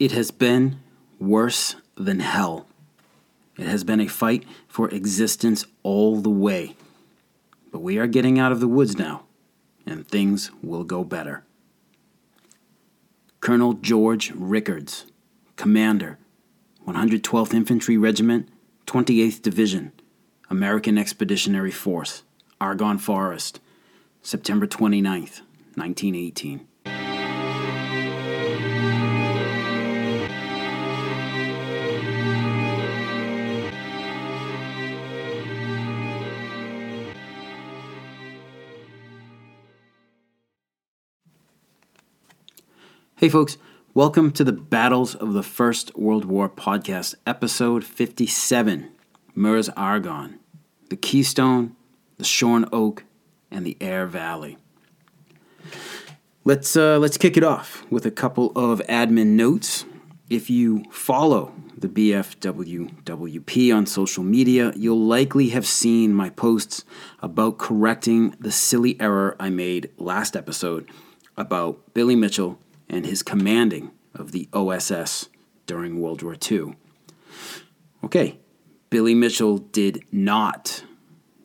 It has been worse than hell. It has been a fight for existence all the way. But we are getting out of the woods now, and things will go better. Colonel George Rickards, Commander, 112th Infantry Regiment, 28th Division, American Expeditionary Force, Argonne Forest, September 29th, 1918. Hey, folks, welcome to the Battles of the First World War podcast, episode 57 Meuse Argonne, the Keystone, the Shorn Oak, and the Aire Valley. Let's, uh, let's kick it off with a couple of admin notes. If you follow the BFWWP on social media, you'll likely have seen my posts about correcting the silly error I made last episode about Billy Mitchell and his commanding of the OSS during World War II. Okay, Billy Mitchell did not,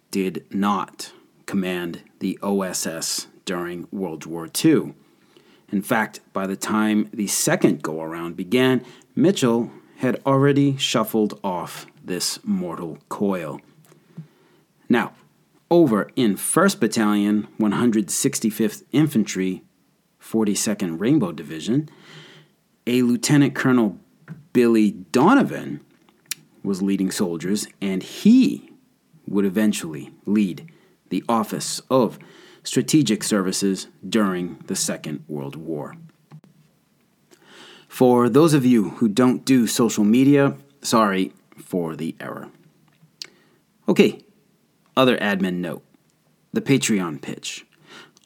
did not command the OSS during World War II. In fact, by the time the second go around began, Mitchell had already shuffled off this mortal coil. Now, over in 1st Battalion, 165th Infantry, 42nd Rainbow Division, a Lieutenant Colonel Billy Donovan was leading soldiers, and he would eventually lead the Office of Strategic Services during the Second World War. For those of you who don't do social media, sorry for the error. Okay, other admin note the Patreon pitch.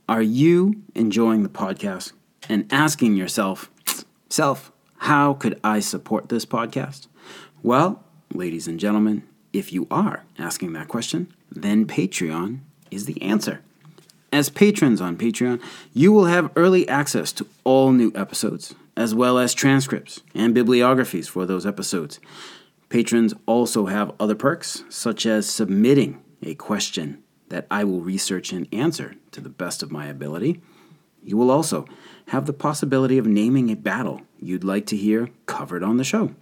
Are you enjoying the podcast and asking yourself, self, how could I support this podcast? Well, ladies and gentlemen, if you are asking that question, then Patreon is the answer. As patrons on Patreon, you will have early access to all new episodes, as well as transcripts and bibliographies for those episodes. Patrons also have other perks, such as submitting a question that I will research and answer to the best of my ability. You will also have the possibility of naming a battle you'd like to hear covered on the show.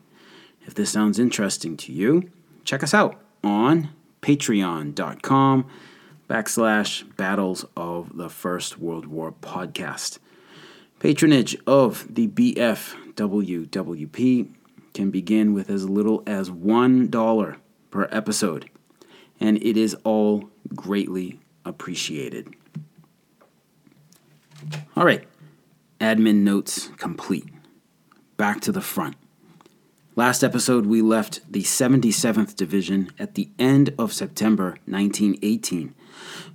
If this sounds interesting to you, check us out on patreon.com backslash battles of the First World War podcast. Patronage of the BFWWP can begin with as little as $1 per episode, and it is all greatly appreciated. All right, admin notes complete. Back to the front. Last episode, we left the 77th Division at the end of September 1918,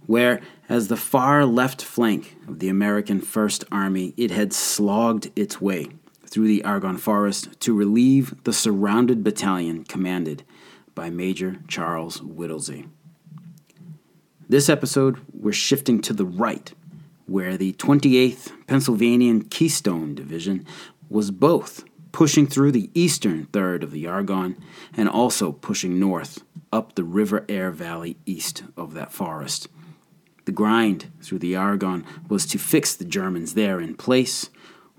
where, as the far left flank of the American First Army, it had slogged its way through the Argonne Forest to relieve the surrounded battalion commanded by Major Charles Whittlesey. This episode, we're shifting to the right, where the 28th Pennsylvanian Keystone Division was both pushing through the eastern third of the Argonne and also pushing north up the River Aire Valley east of that forest. The grind through the Argonne was to fix the Germans there in place,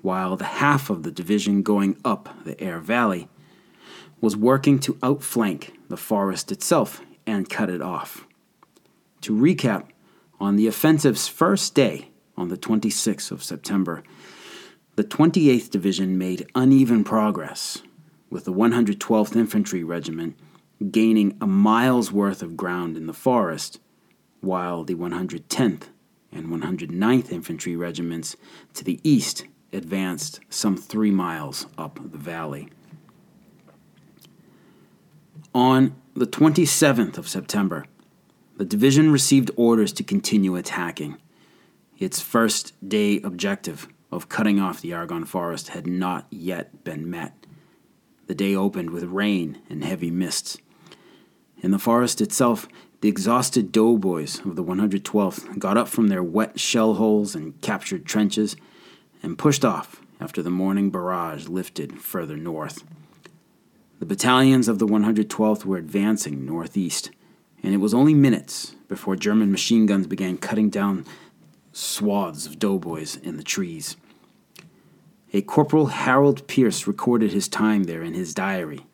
while the half of the division going up the Aire Valley was working to outflank the forest itself and cut it off. To recap, on the offensive's first day, on the 26th of September, the 28th Division made uneven progress, with the 112th Infantry Regiment gaining a mile's worth of ground in the forest, while the 110th and 109th Infantry Regiments to the east advanced some three miles up the valley. On the 27th of September, the division received orders to continue attacking. Its first day objective of cutting off the Argonne forest had not yet been met. The day opened with rain and heavy mists. In the forest itself, the exhausted doughboys of the 112th got up from their wet shell holes and captured trenches and pushed off after the morning barrage lifted further north. The battalions of the 112th were advancing northeast, and it was only minutes before German machine guns began cutting down swaths of doughboys in the trees. A Corporal Harold Pierce recorded his time there in his diary.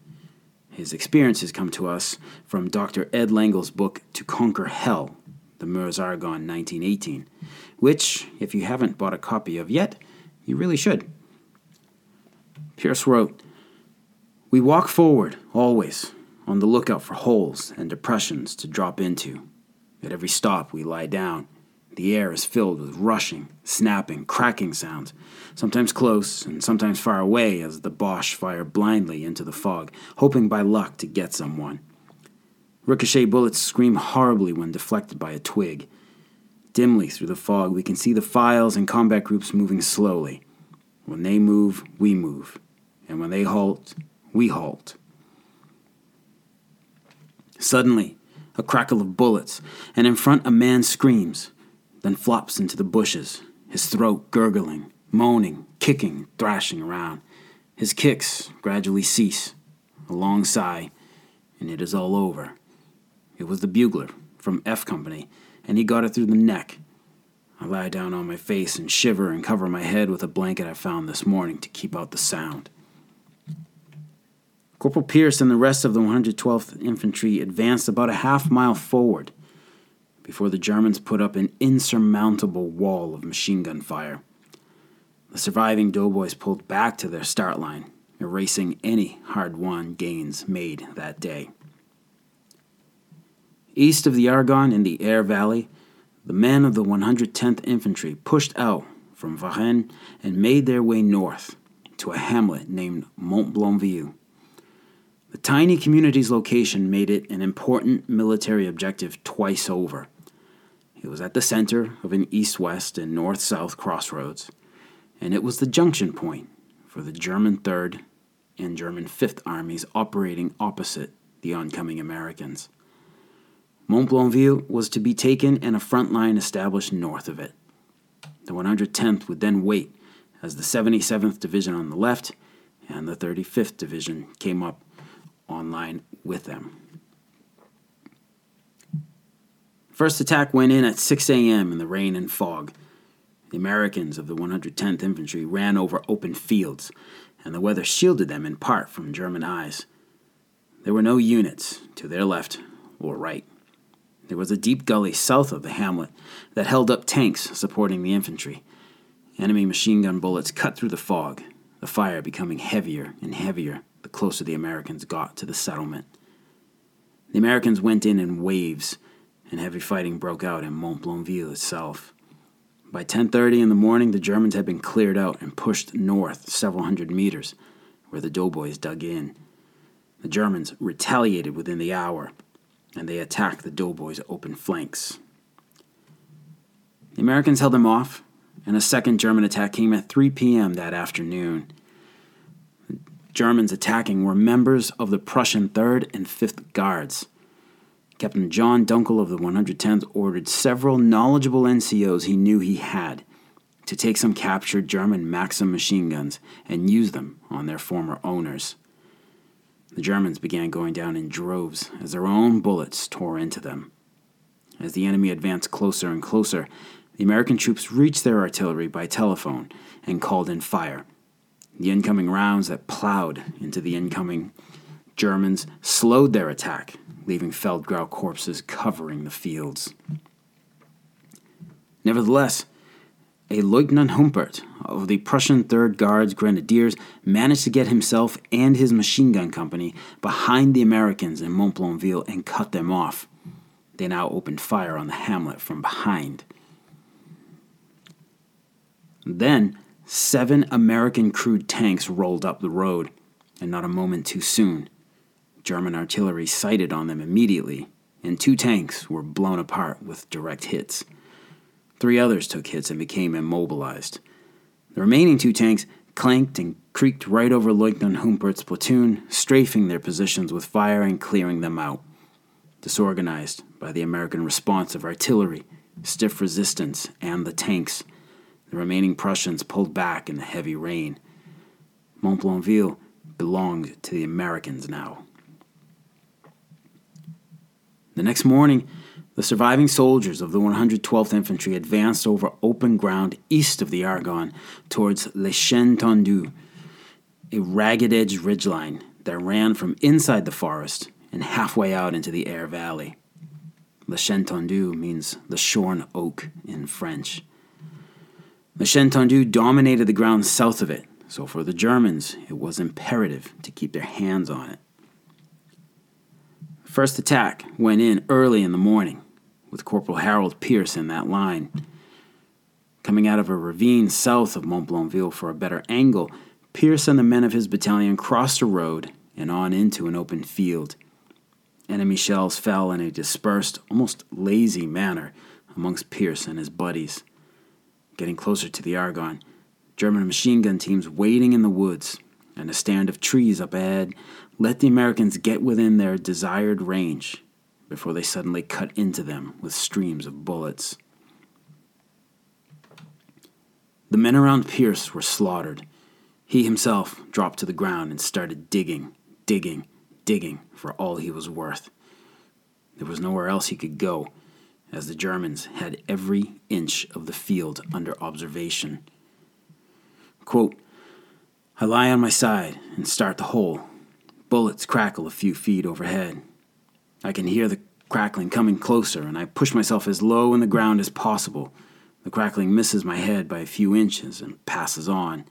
His experiences come to us from Dr. Ed Lengel's book To Conquer Hell, the Meuse Argonne 1918, which, if you haven't bought a copy of yet, you really should. Pierce wrote, We walk forward, always, on the lookout for holes and depressions to drop into. At every stop, we lie down the air is filled with rushing, snapping, cracking sounds, sometimes close and sometimes far away as the Boche fire blindly into the fog, hoping by luck to get someone. Ricochet bullets scream horribly when deflected by a twig. Dimly through the fog, we can see the files and combat groups moving slowly. When they move, we move. And when they halt, we halt. Suddenly, a crackle of bullets, and in front a man screams then flops into the bushes, his throat gurgling, moaning, kicking, thrashing around. His kicks gradually cease, a long sigh, and it is all over. It was the bugler from F Company, and he got it through the neck. I lie down on my face and shiver and cover my head with a blanket I found this morning to keep out the sound. Corporal Pierce and the rest of the 112th Infantry advanced about a half mile forward before the Germans put up an insurmountable wall of machine gun fire. The surviving doughboys pulled back to their start line, erasing any hard won gains made that day. East of the Argonne in the Aire Valley, the men of the 110th Infantry pushed out from Varennes and made their way north to a hamlet named Montblanville. The tiny community's location made it an important military objective twice over. It was at the center of an east west and north south crossroads, and it was the junction point for the German 3rd and German 5th armies operating opposite the oncoming Americans. Montblanville was to be taken and a front line established north of it. The 110th would then wait as the 77th Division on the left and the 35th Division came up online with them. First attack went in at 6 a.m. in the rain and fog. The Americans of the 110th Infantry ran over open fields, and the weather shielded them in part from German eyes. There were no units to their left or right. There was a deep gully south of the hamlet that held up tanks supporting the infantry. Enemy machine gun bullets cut through the fog, the fire becoming heavier and heavier the closer the Americans got to the settlement. The Americans went in in waves and heavy fighting broke out in Montblanville itself. By 10:30 in the morning, the Germans had been cleared out and pushed north several hundred meters, where the doughboys dug in. The Germans retaliated within the hour, and they attacked the doughboys' open flanks. The Americans held them off, and a second German attack came at 3 p.m. that afternoon. Germans attacking were members of the Prussian 3rd and 5th Guards Captain John Dunkel of the 110th ordered several knowledgeable NCOs he knew he had to take some captured German Maxim machine guns and use them on their former owners. The Germans began going down in droves as their own bullets tore into them. As the enemy advanced closer and closer, the American troops reached their artillery by telephone and called in fire. The incoming rounds that plowed into the incoming Germans slowed their attack leaving Feldgrau corpses covering the fields. Nevertheless, a Leutnant Humpert of the Prussian 3rd Guards Grenadiers managed to get himself and his machine gun company behind the Americans in Montblanville and cut them off. They now opened fire on the hamlet from behind. Then, seven American crewed tanks rolled up the road, and not a moment too soon. German artillery sighted on them immediately, and two tanks were blown apart with direct hits. Three others took hits and became immobilized. The remaining two tanks clanked and creaked right over Lieutenant Humpert's platoon, strafing their positions with fire and clearing them out. Disorganized by the American response of artillery, stiff resistance, and the tanks, The remaining Prussians pulled back in the heavy rain. Montblanville belonged to the Americans now. The next morning, the surviving soldiers of the 112th Infantry advanced over open ground east of the Argonne towards Les Chênes Tendus, a ragged edged ridgeline that ran from inside the forest and halfway out into the Aire Valley. Le Chêne Tendu means the shorn oak in French. Le Chêne Tendu dominated the ground south of it, so for the Germans, it was imperative to keep their hands on it. First attack went in early in the morning, with Corporal Harold Pierce in that line. Coming out of a ravine south of Montblanville for a better angle, Pierce and the men of his battalion crossed a road and on into an open field. Enemy shells fell in a dispersed, almost lazy manner amongst Pierce and his buddies. Getting closer to the Argonne, German machine gun teams waiting in the woods and a stand of trees up ahead let the Americans get within their desired range before they suddenly cut into them with streams of bullets. The men around Pierce were slaughtered. He himself dropped to the ground and started digging, digging, digging for all he was worth. There was nowhere else he could go, as the Germans had every inch of the field under observation. Quote, I lie on my side and start the hole Bullets crackle a few feet overhead. I can hear the crackling coming closer, and I push myself as low in the ground as possible. The crackling misses my head by a few inches and passes on.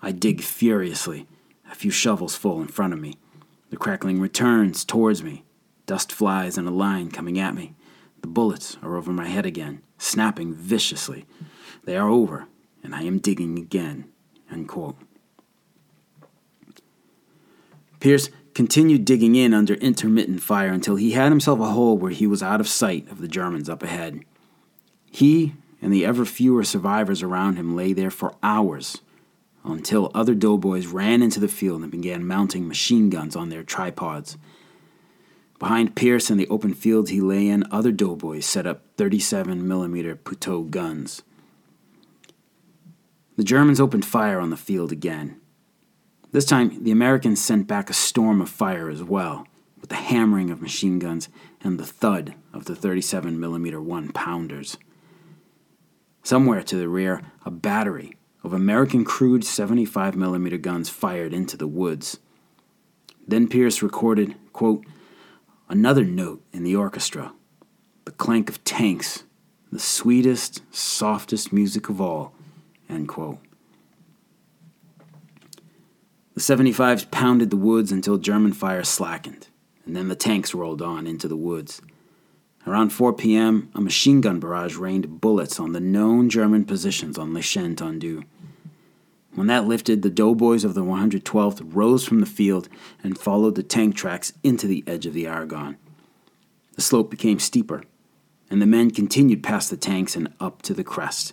I dig furiously, a few shovels full in front of me. The crackling returns towards me. Dust flies in a line coming at me. The bullets are over my head again, snapping viciously. They are over, and I am digging again. Unquote. Pierce continued digging in under intermittent fire until he had himself a hole where he was out of sight of the Germans up ahead. He and the ever fewer survivors around him lay there for hours until other doughboys ran into the field and began mounting machine guns on their tripods. Behind Pierce in the open field he lay in, other doughboys set up 37 millimeter Puteaux guns. The Germans opened fire on the field again. This time, the Americans sent back a storm of fire as well, with the hammering of machine guns and the thud of the 37 millimeter one pounders. Somewhere to the rear, a battery of American crewed 75 millimeter guns fired into the woods. Then Pierce recorded, quote, another note in the orchestra, the clank of tanks, the sweetest, softest music of all, end quote. The 75s pounded the woods until German fire slackened, and then the tanks rolled on into the woods. Around 4 p.m., a machine gun barrage rained bullets on the known German positions on Le Chêne Tendu. When that lifted, the doughboys of the 112th rose from the field and followed the tank tracks into the edge of the Argonne. The slope became steeper, and the men continued past the tanks and up to the crest.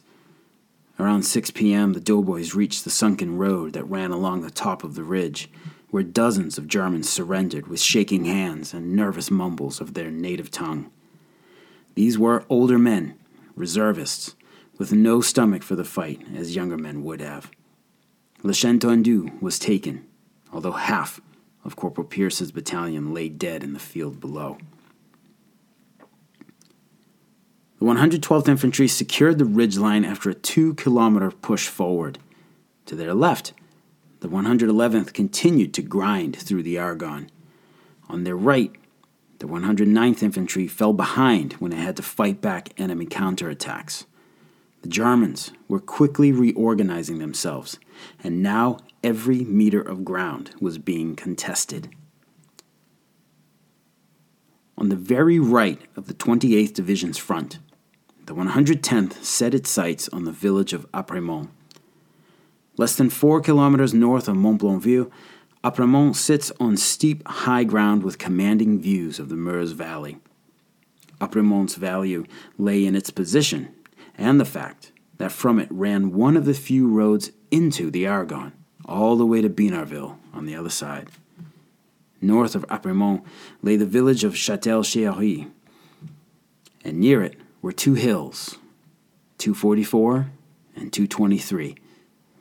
Around 6 p.m., the doughboys reached the sunken road that ran along the top of the ridge, where dozens of Germans surrendered with shaking hands and nervous mumbles of their native tongue. These were older men, reservists, with no stomach for the fight as younger men would have. Le Chêne Tendu was taken, although half of Corporal Pierce's battalion lay dead in the field below. The 112th Infantry secured the ridge line after a two kilometer push forward. To their left, the 111th continued to grind through the Argonne. On their right, the 109th Infantry fell behind when it had to fight back enemy counterattacks. The Germans were quickly reorganizing themselves, and now every meter of ground was being contested. On the very right of the 28th Division's front, the 110th set its sights on the village of Apremont. Less than four kilometers north of Montblanville, Apremont sits on steep, high ground with commanding views of the Meuse Valley. Apremont's value lay in its position and the fact that from it ran one of the few roads into the Argonne, all the way to Binarville on the other side. North of Apremont lay the village of Châtel-Chehery, and near it were two hills, 244 and 223,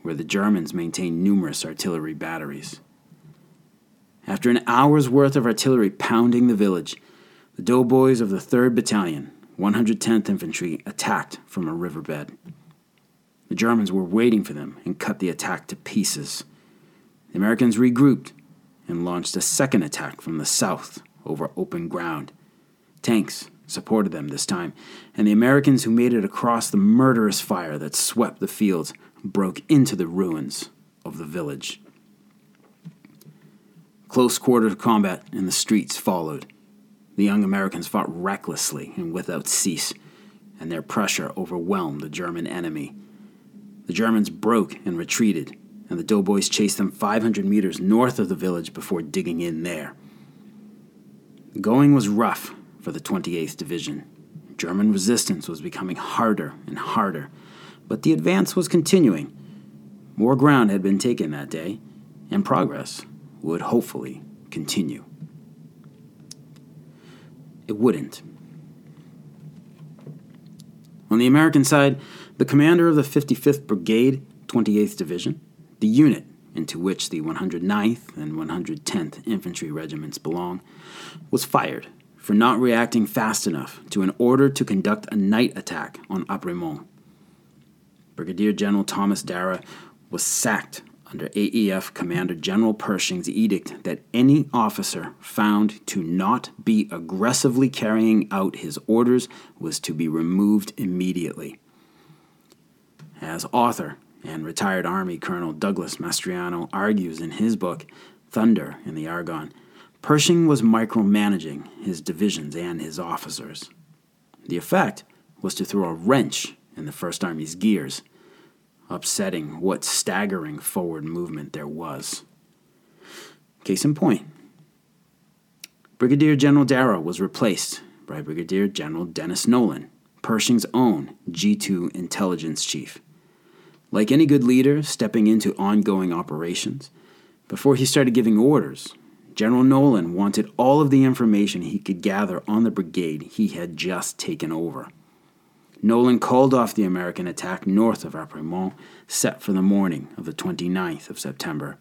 where the Germans maintained numerous artillery batteries. After an hour's worth of artillery pounding the village, the doughboys of the 3rd Battalion, 110th Infantry, attacked from a riverbed. The Germans were waiting for them and cut the attack to pieces. The Americans regrouped and launched a second attack from the south over open ground. Tanks supported them this time, and the Americans who made it across the murderous fire that swept the fields broke into the ruins of the village. Close quarter combat in the streets followed. The young Americans fought recklessly and without cease, and their pressure overwhelmed the German enemy. The Germans broke and retreated, and the doughboys chased them 500 meters north of the village before digging in there. Going was rough for the 28th Division. German resistance was becoming harder and harder, but the advance was continuing. More ground had been taken that day, and progress would hopefully continue. It wouldn't. On the American side, the commander of the 55th Brigade, 28th Division, the unit into which the 109th and 110th Infantry Regiments belong, was fired for not reacting fast enough to an order to conduct a night attack on Apremont. Brigadier General Thomas Darrah was sacked under AEF Commander General Pershing's edict that any officer found to not be aggressively carrying out his orders was to be removed immediately. As author and retired Army Colonel Douglas Mastriano argues in his book, Thunder in the Argonne, Pershing was micromanaging his divisions and his officers. The effect was to throw a wrench in the First Army's gears upsetting what staggering forward movement there was. Case in point Brigadier General Darrah was replaced by Brigadier General Dennis Nolan, Pershing's own G2 intelligence chief. Like any good leader stepping into ongoing operations, before he started giving orders, General Nolan wanted all of the information he could gather on the brigade he had just taken over. Nolan called off the American attack north of Apremont, set for the morning of the 29th of September.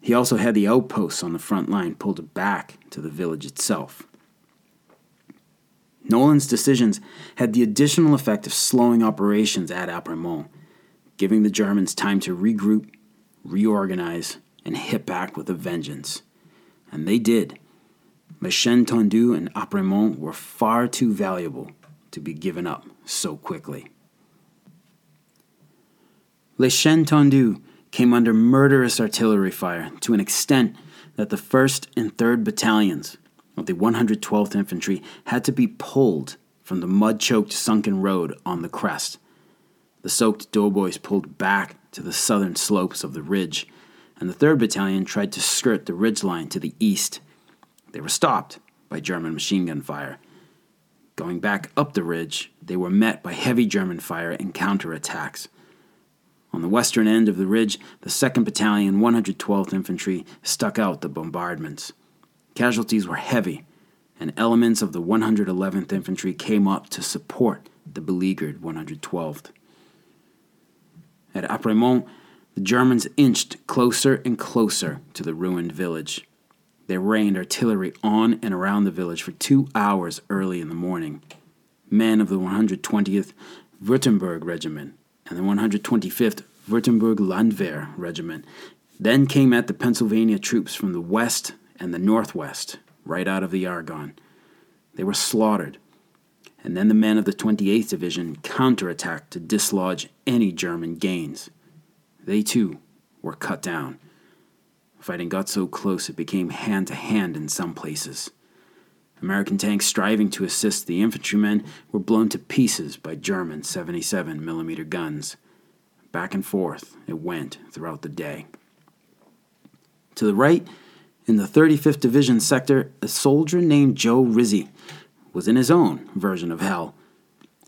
He also had the outposts on the front line pulled back to the village itself. Nolan's decisions had the additional effect of slowing operations at Apremont, giving the Germans time to regroup, reorganize, and hit back with a vengeance. And they did. Le Chêne Tendu and Apremont were far too valuable to be given up so quickly. Les Chênes Tendus came under murderous artillery fire to an extent that the 1st and 3rd Battalions of the 112th Infantry had to be pulled from the mud choked sunken road on the crest. The soaked doughboys pulled back to the southern slopes of the ridge, and the 3rd Battalion tried to skirt the ridge line to the east. They were stopped by German machine gun fire Going back up the ridge, they were met by heavy German fire and counterattacks. On the western end of the ridge, the 2nd Battalion, 112th Infantry, stuck out the bombardments. Casualties were heavy, and elements of the 111th Infantry came up to support the beleaguered 112th. At Apremont, the Germans inched closer and closer to the ruined village. They rained artillery on and around the village for two hours early in the morning. Men of the 120th Württemberg Regiment and the 125th Württemberg Landwehr Regiment then came at the Pennsylvania troops from the west and the northwest, right out of the Argonne. They were slaughtered, and then the men of the 28th Division counterattacked to dislodge any German gains. They too were cut down. Fighting got so close it became hand to hand in some places. American tanks striving to assist the infantrymen were blown to pieces by German 77 millimeter guns. Back and forth it went throughout the day. To the right, in the 35th Division sector, a soldier named Joe Rizzi was in his own version of hell.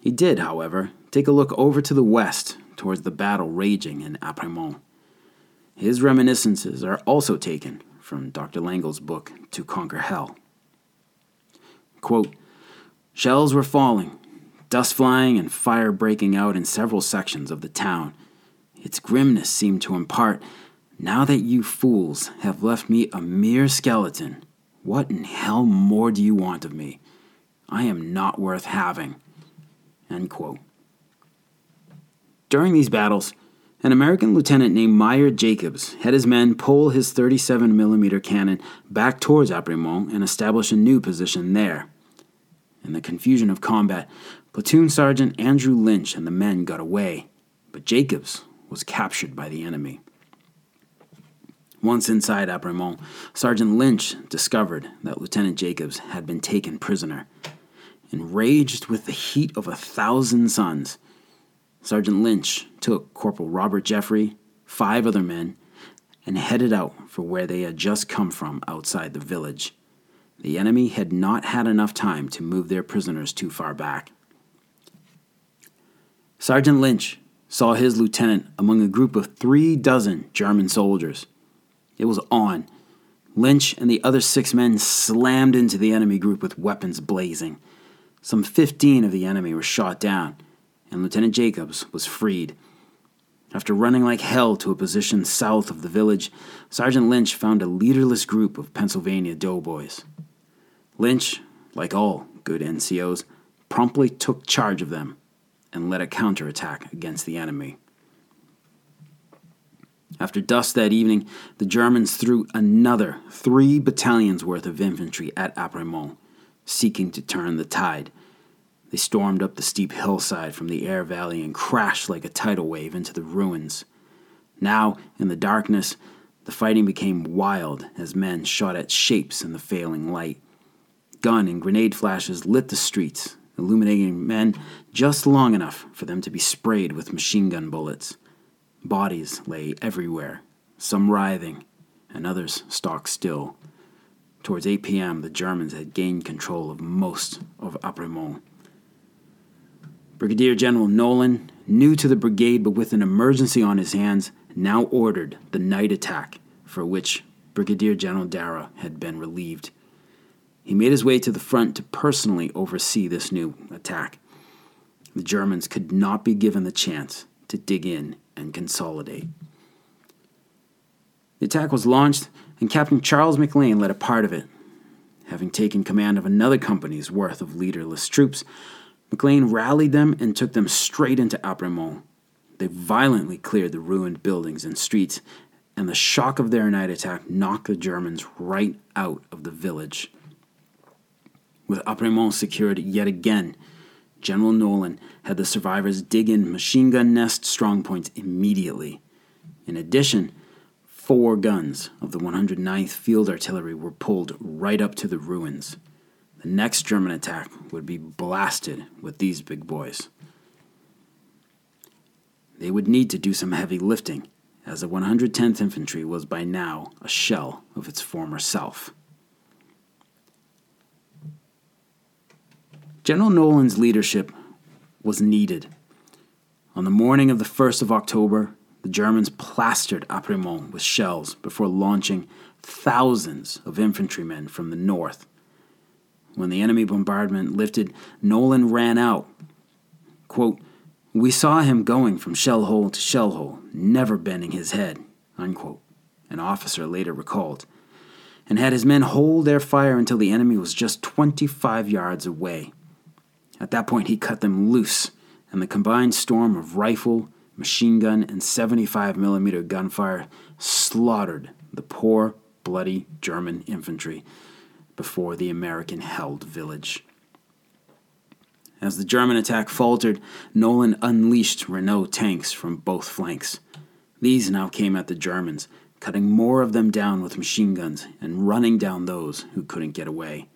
He did, however, take a look over to the west towards the battle raging in Apremont. His reminiscences are also taken from Dr. Lengel's book, To Conquer Hell. Quote, Shells were falling, dust flying and fire breaking out in several sections of the town. Its grimness seemed to impart, Now that you fools have left me a mere skeleton, what in hell more do you want of me? I am not worth having. End quote. During these battles, an American lieutenant named Meyer Jacobs had his men pull his 37 millimeter cannon back towards Apremont and establish a new position there. In the confusion of combat, Platoon Sergeant Andrew Lynch and the men got away, but Jacobs was captured by the enemy. Once inside Apremont, Sergeant Lynch discovered that Lieutenant Jacobs had been taken prisoner. Enraged with the heat of a thousand suns, Sergeant Lynch took Corporal Robert Jeffrey, five other men, and headed out for where they had just come from outside the village. The enemy had not had enough time to move their prisoners too far back. Sergeant Lynch saw his lieutenant among a group of three dozen German soldiers. It was on. Lynch and the other six men slammed into the enemy group with weapons blazing. Some 15 of the enemy were shot down, and Lieutenant Jacobs was freed. After running like hell to a position south of the village, Sergeant Lynch found a leaderless group of Pennsylvania doughboys. Lynch, like all good NCOs, promptly took charge of them and led a counterattack against the enemy. After dusk that evening, the Germans threw another three battalions worth of infantry at Apremont, seeking to turn the tide. They stormed up the steep hillside from the Aire Valley and crashed like a tidal wave into the ruins. Now, in the darkness, the fighting became wild as men shot at shapes in the failing light. Gun and grenade flashes lit the streets, illuminating men just long enough for them to be sprayed with machine gun bullets. Bodies lay everywhere, some writhing, and others stock still. Towards 8 p.m., the Germans had gained control of most of Apremont. Brigadier General Nolan, new to the brigade but with an emergency on his hands, now ordered the night attack for which Brigadier General Darrah had been relieved. He made his way to the front to personally oversee this new attack. The Germans could not be given the chance to dig in and consolidate. The attack was launched, and Captain Charles McLean led a part of it. Having taken command of another company's worth of leaderless troops, McLean rallied them and took them straight into Apremont. They violently cleared the ruined buildings and streets, and the shock of their night attack knocked the Germans right out of the village. With Apremont secured yet again, General Nolan had the survivors dig in machine gun nest strongpoints immediately. In addition, four guns of the 109th Field Artillery were pulled right up to the ruins. The next German attack would be blasted with these big boys. They would need to do some heavy lifting, as the 110th Infantry was by now a shell of its former self. General Nolan's leadership was needed. On the morning of the 1st of October, the Germans plastered Apremont with shells before launching thousands of infantrymen from the north. When the enemy bombardment lifted, Nolan ran out. Quote, we saw him going from shell hole to shell hole, never bending his head, unquote, an officer later recalled, and had his men hold their fire until the enemy was just 25 yards away. At that point, he cut them loose, and the combined storm of rifle, machine gun, and 75 millimeter gunfire slaughtered the poor, bloody German infantry before the American held village. As the German attack faltered, Nolan unleashed Renault tanks from both flanks. These now came at the Germans, cutting more of them down with machine guns and running down those who couldn't get away.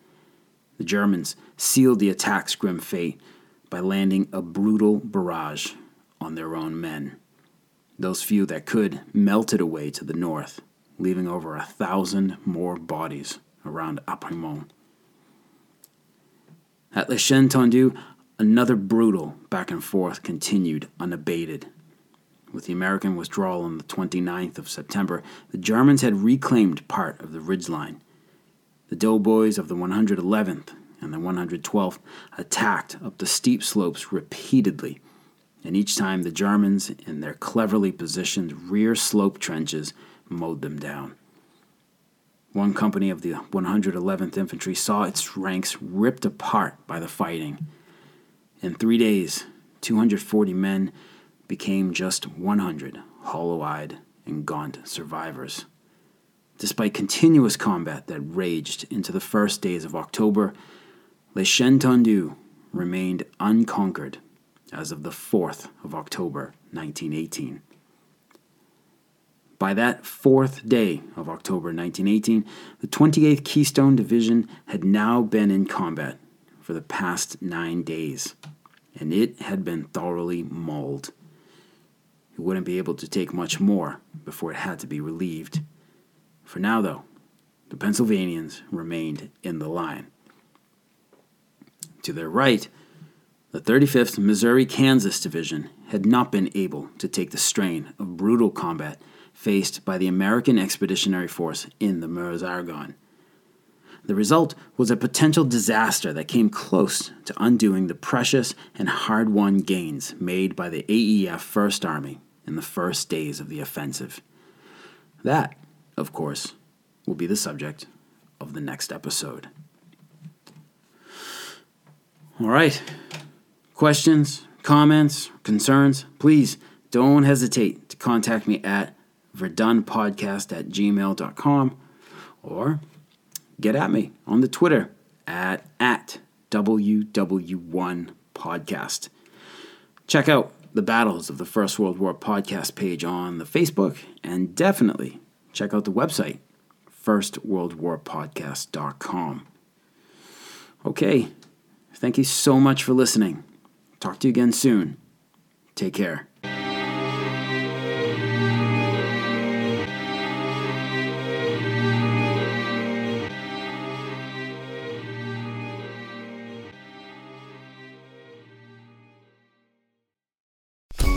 The Germans sealed the attack's grim fate by landing a brutal barrage on their own men. Those few that could melted away to the north, leaving over a thousand more bodies around Apremont. At Le Chêne Tendu, another brutal back and forth continued unabated. With the American withdrawal on the 29th of September, the Germans had reclaimed part of the ridgeline the doughboys of the 111th and the 112th attacked up the steep slopes repeatedly, and each time the Germans, in their cleverly positioned rear slope trenches, mowed them down. One company of the 111th Infantry saw its ranks ripped apart by the fighting. In three days, 240 men became just 100 hollow eyed and gaunt survivors. Despite continuous combat that raged into the first days of October, Le Chêne Tendu remained unconquered as of the 4th of October 1918. By that fourth day of October 1918, the 28th Keystone Division had now been in combat for the past nine days, and it had been thoroughly mauled. It wouldn't be able to take much more before it had to be relieved. For now, though, the Pennsylvanians remained in the line. To their right, the 35th Missouri Kansas Division had not been able to take the strain of brutal combat faced by the American Expeditionary Force in the Meuse-Argonne. The result was a potential disaster that came close to undoing the precious and hard won gains made by the AEF First Army in the first days of the offensive. That, of course, will be the subject of the next episode. All right. Questions, comments, concerns, please don't hesitate to contact me at verdunpodcast at gmail.com or get at me on the Twitter at, at WW1podcast. Check out the Battles of the First World War podcast page on the Facebook and definitely check out the website firstworldwarpodcast.com. Okay, thank you so much for listening. Talk to you again soon. Take care.